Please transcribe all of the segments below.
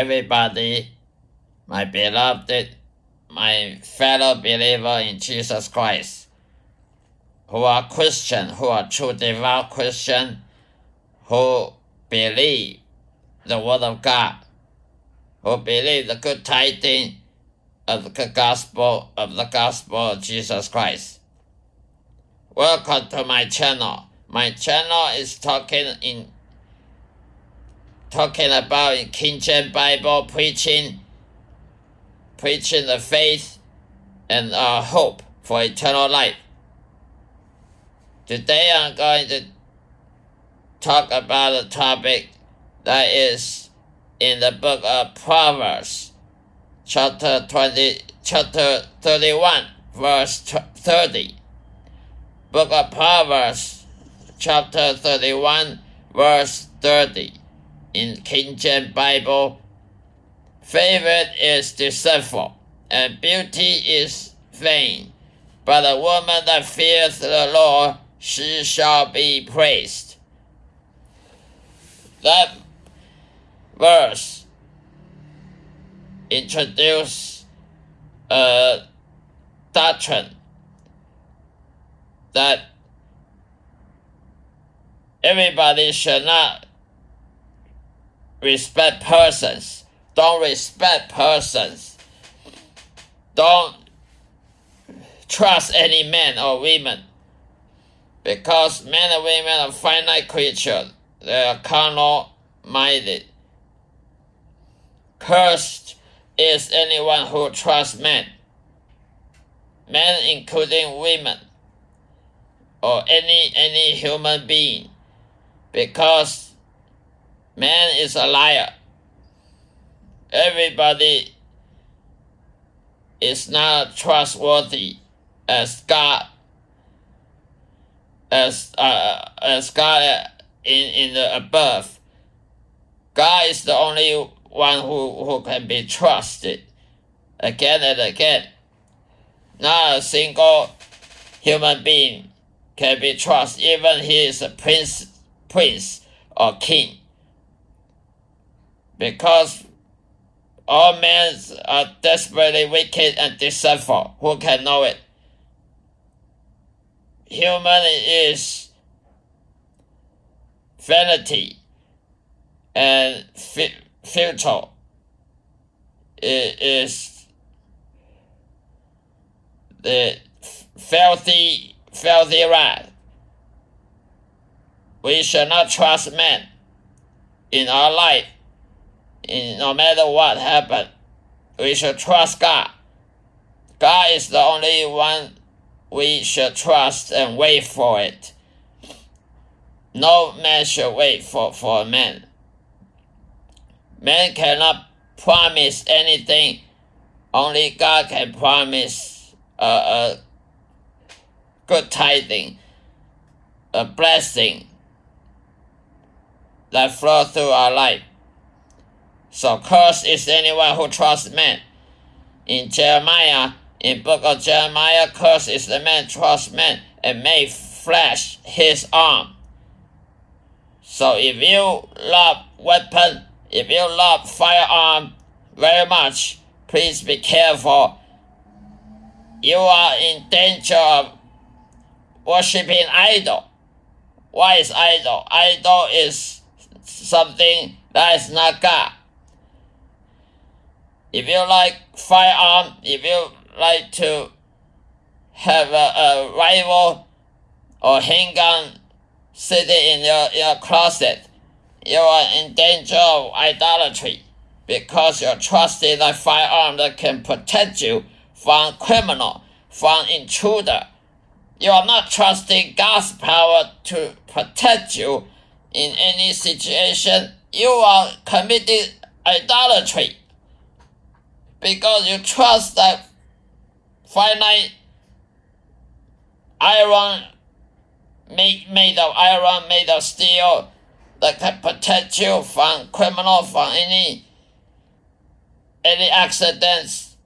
everybody? My beloved, my fellow believer in Jesus Christ, who are Christian, who are true devout Christian, who believe the Word of God, who believe the good tidings of the gospel of the gospel of Jesus Christ. Welcome to my channel. My channel is talking in talking about in King James Bible preaching preaching the faith and our hope for eternal life. Today I'm going to talk about a topic that is in the book of Proverbs, chapter 20, chapter 31, verse 30. Book of Proverbs, chapter 31, verse 30 in King James Bible. Favor is deceitful, and beauty is vain. But a woman that fears the Lord, she shall be praised. That verse introduces a doctrine that everybody should not respect persons. Don't respect persons. Don't trust any man or women. Because men and women are finite creatures. They are carnal minded. Cursed is anyone who trusts men. Men including women or any any human being because man is a liar. Everybody is not trustworthy as God as uh, as God in in the above. God is the only one who, who can be trusted again and again. Not a single human being can be trusted, even he is a prince prince or king. Because all men are desperately wicked and deceitful. Who can know it? Human is vanity and futile. It is the filthy, filthy rat. We should not trust men in our life. No matter what happens, we should trust God. God is the only one we should trust and wait for it. No man should wait for, for a man. Man cannot promise anything. Only God can promise a, a good tiding, a blessing that flow through our life. So cursed is anyone who trusts man. In Jeremiah, in book of Jeremiah, cursed is the man trusts man and may flash his arm. So if you love weapon, if you love firearm very much, please be careful. You are in danger of worshiping idol. What is idol? Idol is something that is not God. If you like firearm, if you like to have a, a rifle or handgun sitting in your, your closet, you are in danger of idolatry because you're trusting a firearm that can protect you from criminal, from intruder. You are not trusting God's power to protect you in any situation. You are committing idolatry because you trust that finite iron made, made of iron, made of steel that can protect you from criminal, from any any accidents.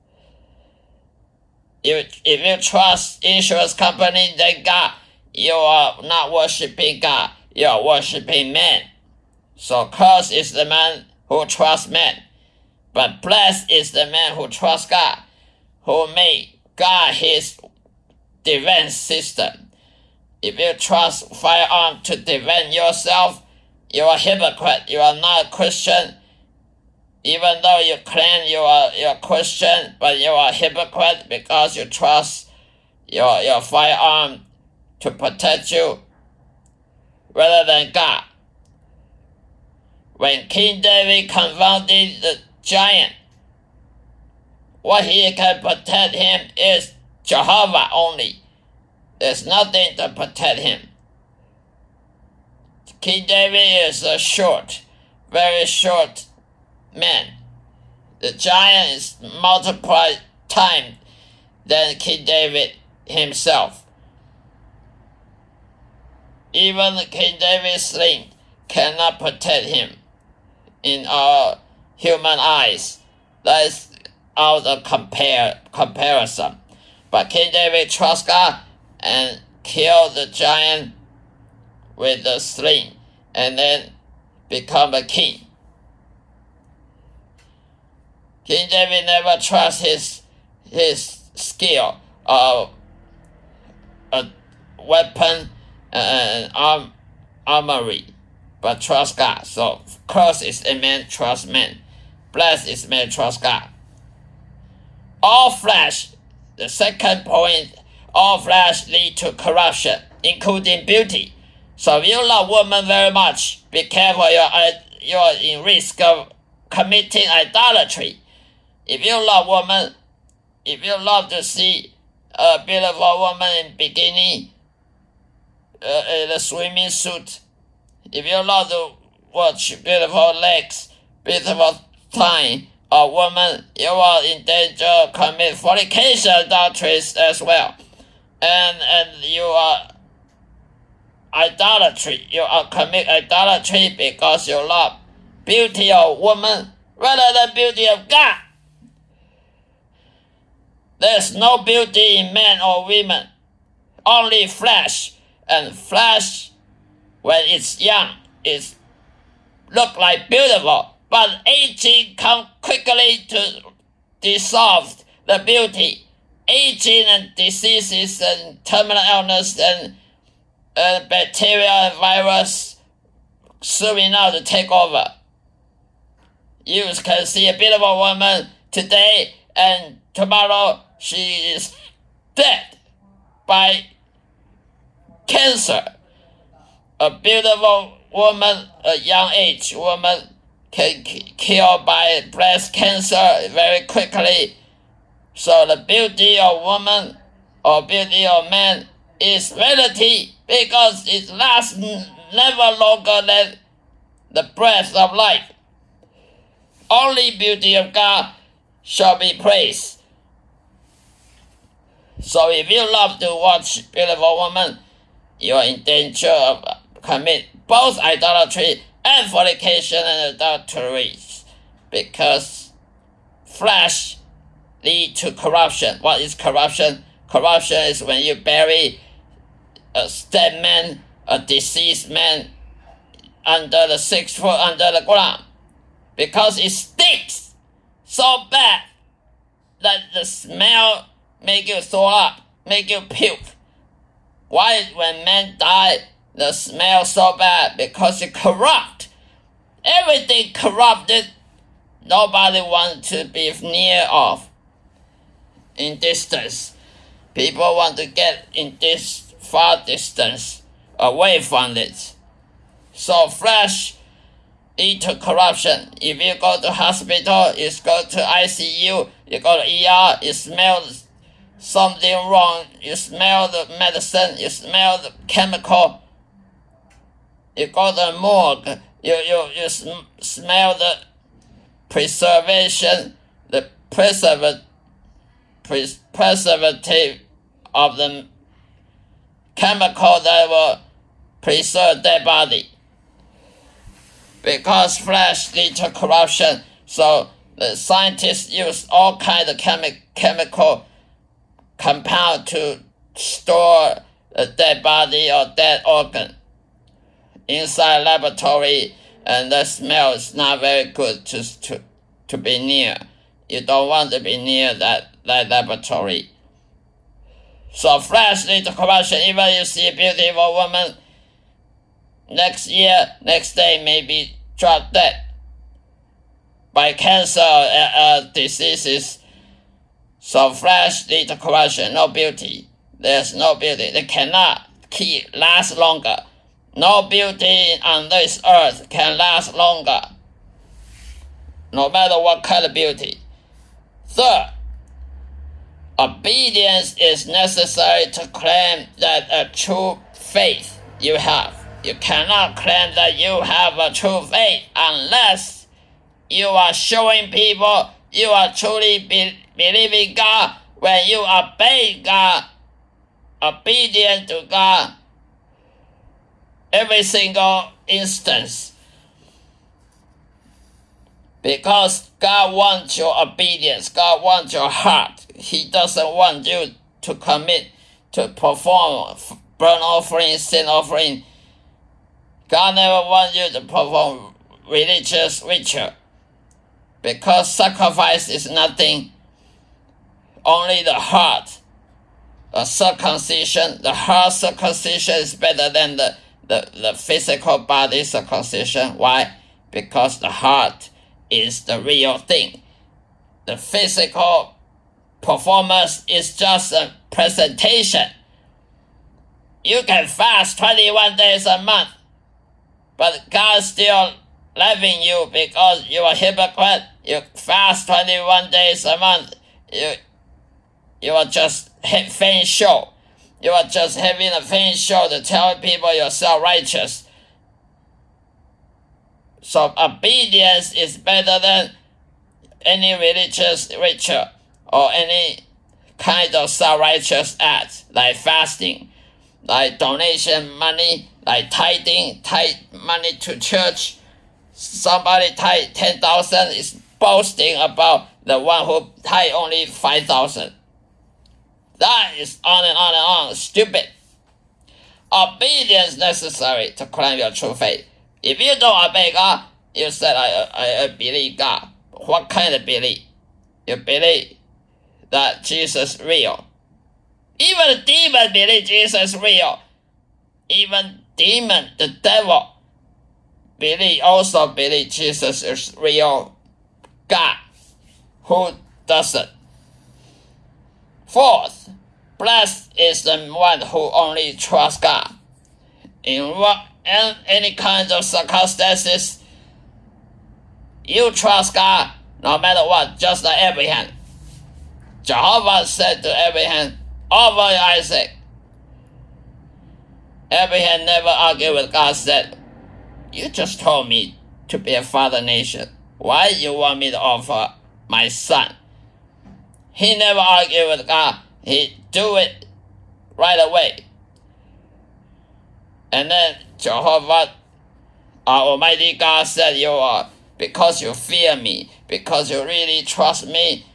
If, if you trust insurance company, then God, you are not worshiping God, you are worshiping man. So cursed is the man who trusts man, but blessed is the man who trusts God, who made God his defense system. If you trust firearm to defend yourself, you're a hypocrite. You are not a Christian. Even though you claim you are a Christian, but you are a hypocrite because you trust your your firearm to protect you rather than God. When King David confronted the giant, what he can protect him is Jehovah only. There's nothing to protect him. King David is a short, very short man. The giant is multiplied time than King David himself. Even King David's sling cannot protect him in our human eyes. That is out of compare comparison. But King David trusts God and killed the giant with the sling and then become a king. King David never trusts his his skill of a weapon and arm, armory, but trust God. So curse is a man trust man, blessed is God. All flesh, the second point, all flesh lead to corruption, including beauty. So if you love woman very much, be careful you're, you're in risk of committing idolatry. If you love woman, if you love to see a beautiful woman in bikini, uh, in a swimming suit, if you love to watch beautiful legs, beautiful thigh, a woman, you are in danger commit fornication adulteries as well. And and you are idolatry. You are commit idolatry because you love beauty of woman rather than beauty of God. There's no beauty in men or women, only flesh, and flesh, when it's young, is look like beautiful, but aging come quickly to dissolve the beauty. Aging and diseases and terminal illness and uh, bacteria and virus soon out to take over. You can see a beautiful woman today and tomorrow she is dead by cancer. A beautiful woman, a young age woman, can killed by breast cancer very quickly. So the beauty of woman or beauty of man is relative because it lasts never longer than the breath of life. Only beauty of God shall be praised. So if you love to watch beautiful woman, you are in danger of commit both idolatry and fornication and adultery, because flesh lead to corruption. What is corruption? Corruption is when you bury a dead man, a deceased man under the six foot under the ground, because it stinks so bad that the smell make you throw up, make you puke. Why when men die, the smell so bad? Because it corrupt. Everything corrupted. Nobody wants to be near of. In distance, people want to get in this far distance away from it. So flesh lead to corruption. If you go to hospital, you go to ICU, you go to ER, it smells something wrong. You smell the medicine, you smell the chemical. You go to the morgue, you, you, you sm- smell the preservation, the preservative, pres- preservative of the chemical that will preserve their body. Because flesh leads to corruption, so the scientists use all kinds of chemi- chemical compound to store uh, a dead body or dead organ inside laboratory and the smell is not very good to, to, to be near. You don't want to be near that, that laboratory. So flash leads corruption. Even you see a beautiful woman, next year, next day, maybe drop dead by cancer uh, uh, diseases. So flesh leads corruption, no beauty. There's no beauty. They cannot keep last longer. No beauty on this earth can last longer, no matter what kind of beauty. Third, obedience is necessary to claim that a true faith you have. You cannot claim that you have a true faith unless you are showing people you are truly be- believing God when you obey God, obedient to God every single instance. Because God wants your obedience, God wants your heart. He doesn't want you to commit to perform burnt offering, sin offering. God never wants you to perform religious ritual. Because sacrifice is nothing, only the heart. A circumcision, the heart circumcision is better than the the, the physical body circumcision. Why? Because the heart is the real thing. The physical performance is just a presentation. You can fast 21 days a month, but God still loving you because you are hypocrite. You fast 21 days a month. You, you are just faint show. You are just having a faint show to tell people you're self righteous. So obedience is better than any religious ritual or any kind of self righteous act like fasting, like donation money, like tithing, tithe money to church. Somebody tithe ten thousand is boasting about the one who tithe only five thousand. That is on and on and on. Stupid. Obedience necessary to claim your true faith. If you don't obey God, you said, I, I, I believe God. What kind of belief? You believe that Jesus is real. Even demon believe Jesus is real. Even demon, the devil, believe also believe Jesus is real God. Who doesn't? Fourth, blessed is the one who only trusts God. In what in any kind of circumstances, you trust God no matter what, just like Abraham. Jehovah said to Abraham, Offer Isaac. Abraham never argued with God, said, You just told me to be a father nation. Why you want me to offer my son? He never argued with God. He do it right away. And then Jehovah, our Almighty God said, You are, because you fear me, because you really trust me,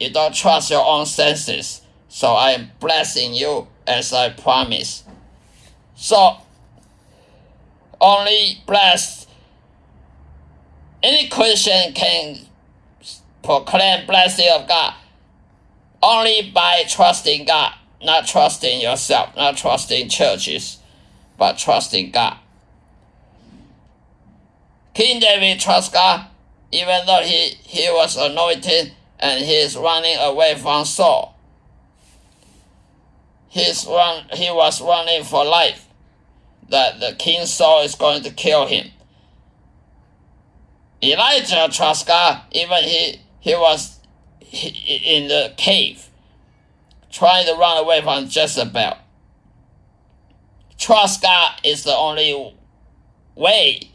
you don't trust your own senses. So I am blessing you as I promised. So, only blessed. Any Christian can proclaim blessing of God only by trusting God, not trusting yourself, not trusting churches, but trusting God. King David trusts God, even though he, he was anointed and he is running away from Saul. He's run, he was running for life, that the king Saul is going to kill him. Elijah trusts God, even he, he was in the cave, trying to run away from Jezebel. Trust God is the only way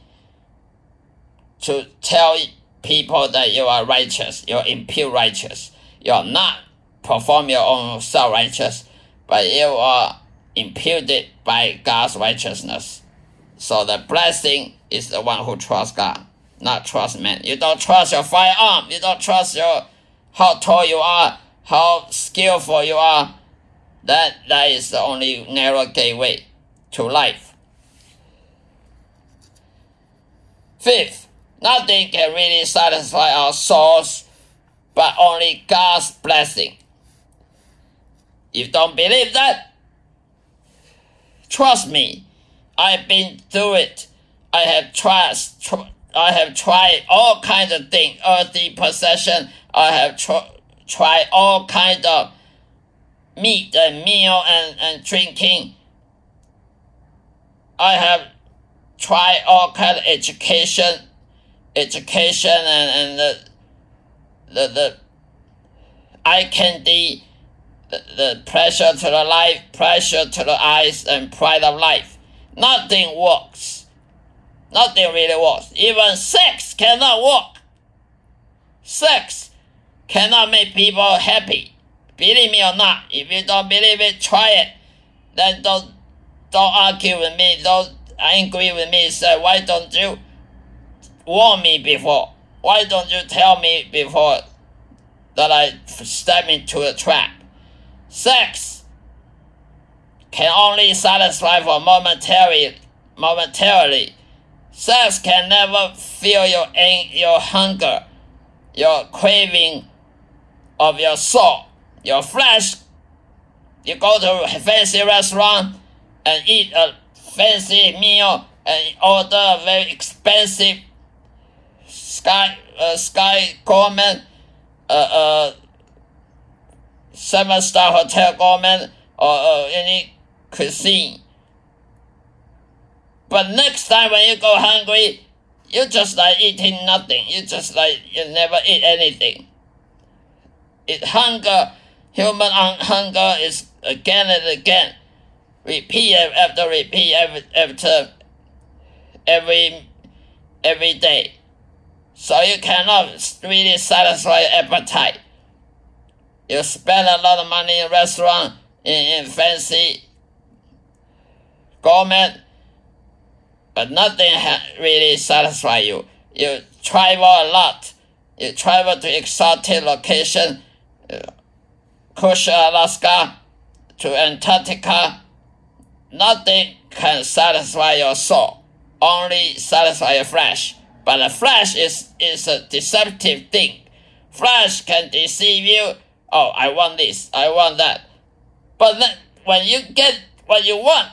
to tell people that you are righteous, you're impure righteous. You're not perform your own self righteous, but you are imputed by God's righteousness. So the blessing is the one who trusts God, not trust man. You don't trust your firearm, you don't trust your how tall you are, how skillful you are. That that is the only narrow gateway to life. Fifth, nothing can really satisfy our souls but only God's blessing. If you don't believe that, trust me, I've been through it. I have tried, tr- I have tried all kinds of things, earthly possession. I have tr- tried all kinds of meat and meal and, and drinking. I have tried all kind of education, education and, and the, the, the eye candy, the, the pressure to the life, pressure to the eyes, and pride of life. Nothing works. Nothing really works. Even sex cannot work. Sex cannot make people happy. Believe me or not, if you don't believe it, try it. Then don't don't argue with me. Don't angry with me. Say why don't you warn me before? Why don't you tell me before that I step into a trap? Sex can only satisfy for momentary, momentarily. Sex can never fill your your hunger, your craving of your soul, your flesh. You go to a fancy restaurant and eat a fancy meal and order a very expensive sky uh, sky gourmet uh, uh, seven star hotel gourmet or uh, any cuisine. But next time when you go hungry, you just like eating nothing. You just like you never eat anything. It hunger, human hunger is again and again, repeat after repeat after every every day. So you cannot really satisfy appetite. You spend a lot of money in restaurant, in, in fancy gourmet, but nothing ha- really satisfy you. You travel a lot. You travel to exotic location, uh, Alaska, to Antarctica. Nothing can satisfy your soul. Only satisfy your flesh. But the flesh is, is a deceptive thing. Flesh can deceive you. Oh, I want this. I want that. But then when you get what you want,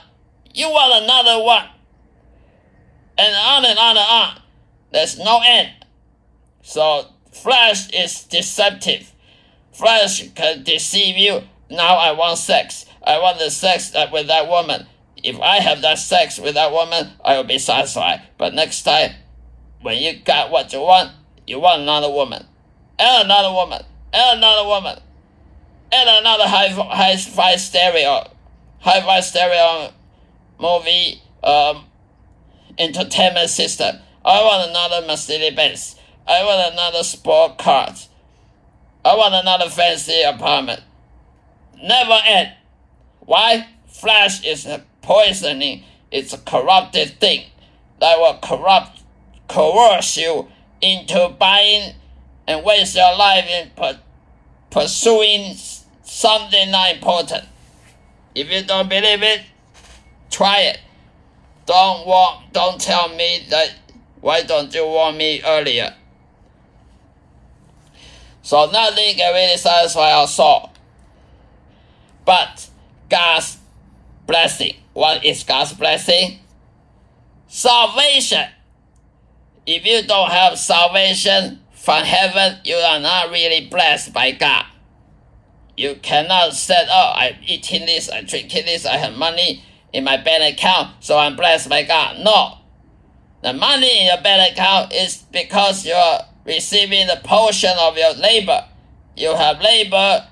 you want another one. And on and on and on. There's no end. So flesh is deceptive. Flesh can deceive you. Now I want sex. I want the sex with that woman. If I have that sex with that woman, I will be satisfied. But next time, when you got what you want, you want another woman, and another woman, and another woman, and another high high fi stereo, high fi stereo movie um, entertainment system. I want another Mercedes Benz. I want another sport car. I want another fancy apartment. Never end. Why? Flash is a poisoning. It's a corrupted thing that will corrupt, coerce you into buying and waste your life in per- pursuing something not important. If you don't believe it, try it. Don't want, don't tell me that. Why don't you warn me earlier? So nothing can really satisfy our soul. But God's blessing. What is God's blessing? Salvation. If you don't have salvation from heaven, you are not really blessed by God. You cannot say, oh, I'm eating this, I'm drinking this, I have money in my bank account, so I'm blessed by God. No. The money in your bank account is because you're receiving the portion of your labor. You have labor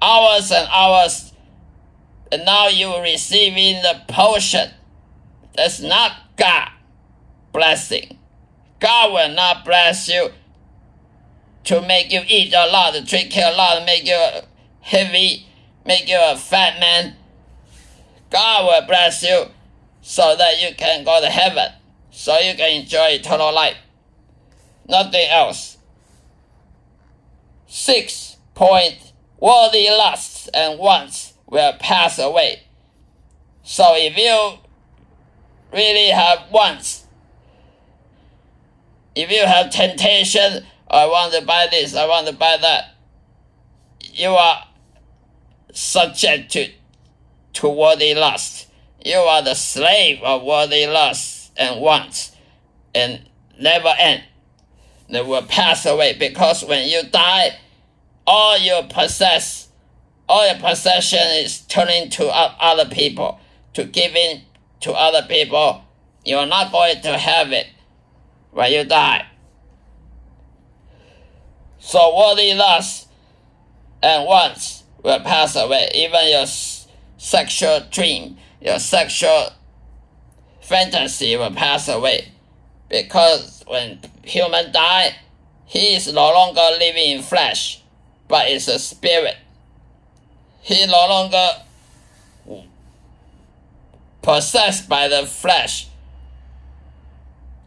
hours and hours, and now you're receiving the portion. That's not God blessing. God will not bless you to make you eat a lot, to drink a lot, to make you heavy, make you a fat man. God will bless you so that you can go to heaven, so you can enjoy eternal life. Nothing else. Six point worldly lusts and wants will pass away. So if you really have wants, If you have temptation, I want to buy this, I want to buy that, you are subject to, to worldly lust. You are the slave of worldly lusts and wants, and never end. They will pass away because when you die, all you possess, all your possession is turning to other people, to giving to other people. You're not going to have it when you die. So worldly lust and wants will pass away. Even your sexual dream, your sexual fantasy will pass away. Because when human die, he is no longer living in flesh, but is a spirit. He no longer possessed by the flesh.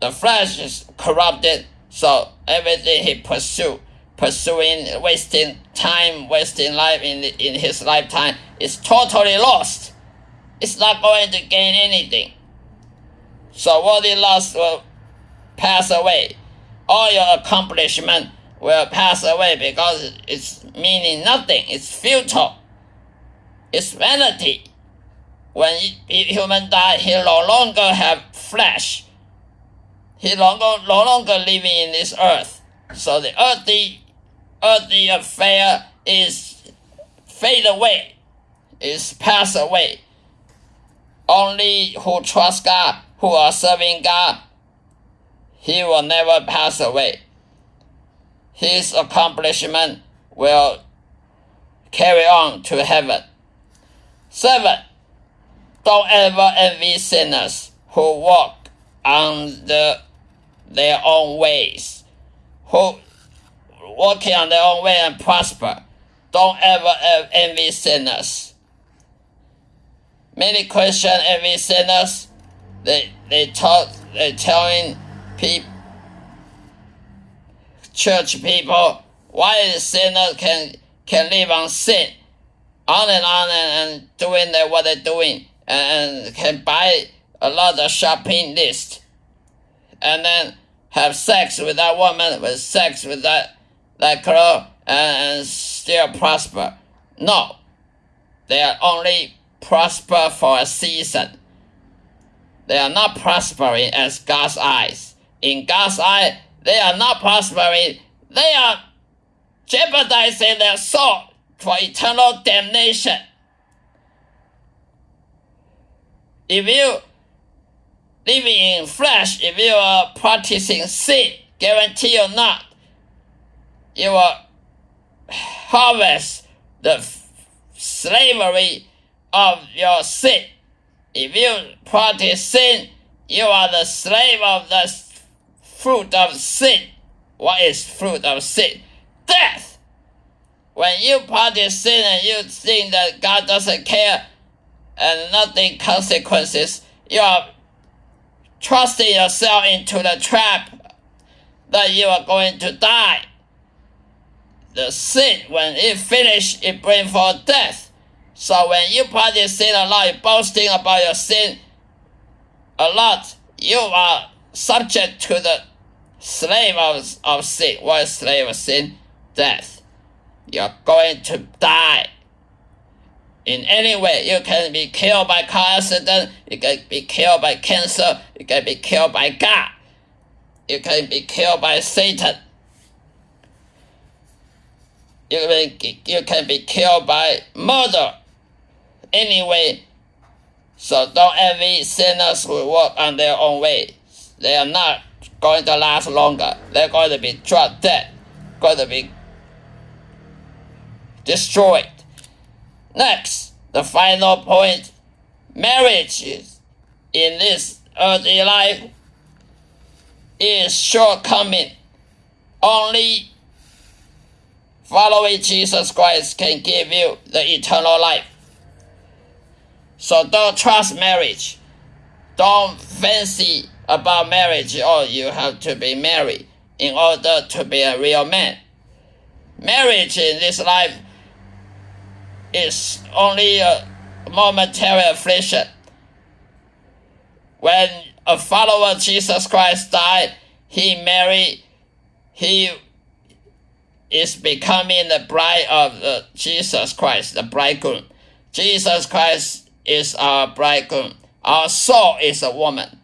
The flesh is corrupted, so everything he pursue, pursuing, wasting time, wasting life in, in his lifetime is totally lost. It's not going to gain anything. So what he lost will pass away. All your accomplishment will pass away because it's meaning nothing. It's futile. It's vanity. When human die, he no longer have flesh. He no longer, no longer living in this earth. So the earthly, earthly affair is fade away, is pass away. Only who trust God, who are serving God, he will never pass away. His accomplishment will carry on to heaven. Seven, don't ever envy sinners who walk on the, their own ways, who walking on their own way and prosper. Don't ever envy sinners. Many Christians envy sinners. They they talk they telling people, church people, why sinners can can live on sin, on and on and, and doing that what they're doing, and, and can buy a lot of shopping list, and then have sex with that woman, with sex with that that grow and, still prosper. No, they are only prosper for a season. They are not prospering as God's eyes in God's eye, they are not prospering. They are jeopardizing their soul for eternal damnation. If you living in flesh, if you are practicing sin, guarantee you not, you will harvest the slavery of your sin. If you practice sin, you are the slave of the fruit of sin. What is fruit of sin? Death. When you practice sin and you think that God doesn't care and nothing consequences, you are trusting yourself into the trap that you are going to die. The sin, when it finish, it bring forth death. So when you practice sin a lot, you're boasting about your sin a lot, you are subject to the slave of, of sin. What is slave of sin? Death. You're going to die. In any way, you can be killed by car accident, you can be killed by cancer, you can be killed by God, you can be killed by Satan. You can, you can be killed by murder. Anyway, so don't envy sinners who walk on their own way. They are not going to last longer. They're going to be dropped dead, going to be destroyed. Next, the final point marriage in this earthly life is shortcoming. Only following Jesus Christ can give you the eternal life. So don't trust marriage. Don't fancy about marriage, oh, you have to be married in order to be a real man. Marriage in this life is only a momentary affliction. When a follower of Jesus Christ died, he married, he is becoming the bride of Jesus Christ, the bridegroom. Jesus Christ is our bridegroom. Our soul is a woman.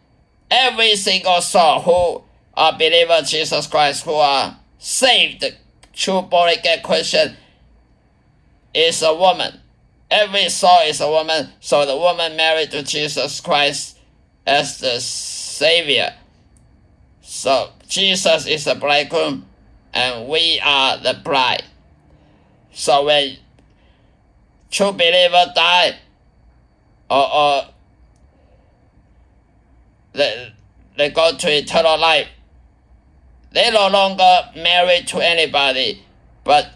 Every single soul who are believer Jesus Christ, who are saved, true born again Christian, is a woman. Every soul is a woman, so the woman married to Jesus Christ as the Savior. So Jesus is the bridegroom, and we are the bride. So when true believer die, or, or they, they go to eternal life, they no longer married to anybody, but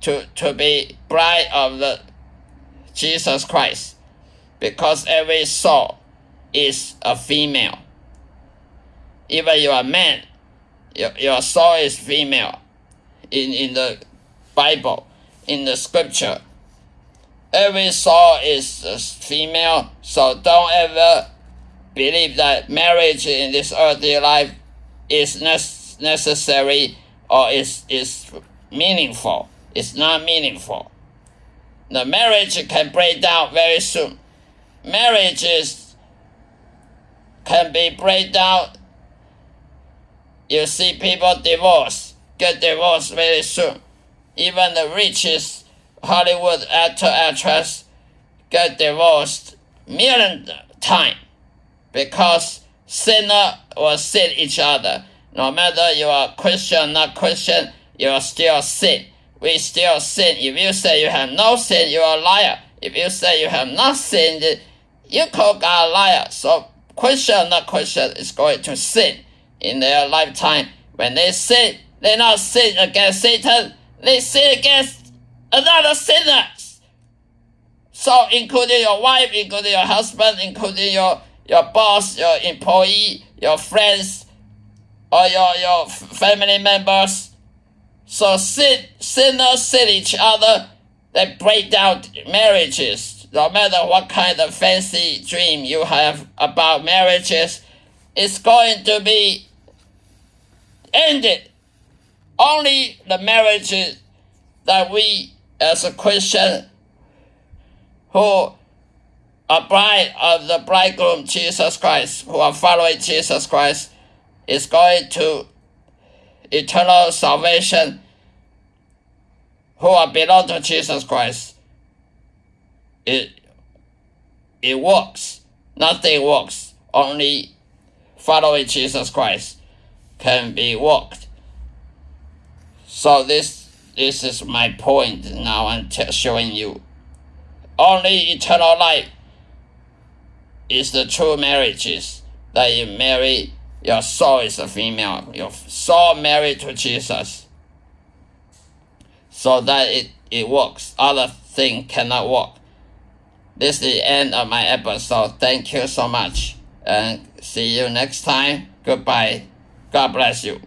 to, to be bride of the Jesus Christ, because every soul is a female. Even you are man, your, your soul is female. In, in the Bible, in the scripture, every soul is female, so don't ever believe that marriage in this earthly life is ne- necessary or is, is meaningful. It's not meaningful. The marriage can break down very soon. Marriages can be break down. You see people divorce, get divorced very soon. Even the richest Hollywood actor actress get divorced million time because sinner will sin each other. No matter you are Christian or not Christian, you are still sin. We still sin. If you say you have no sin, you are a liar. If you say you have not sinned, you call God a liar. So Christian or not Christian is going to sin in their lifetime. When they sin, they not sin against Satan, they sin against another sinner. So including your wife, including your husband, including your your boss, your employee, your friends, or your, your family members. So sin, sinners sin each other, they break down marriages. No matter what kind of fancy dream you have about marriages, it's going to be ended. Only the marriages that we as a Christian who a bride of the bridegroom Jesus Christ, who are following Jesus Christ, is going to eternal salvation, who are belong to Jesus Christ. It it works. Nothing works. Only following Jesus Christ can be worked. So this this is my point now I'm showing you. Only eternal life is the true marriages that you marry your soul is a female your soul married to jesus so that it, it works other thing cannot work this is the end of my episode thank you so much and see you next time. Goodbye. God bless you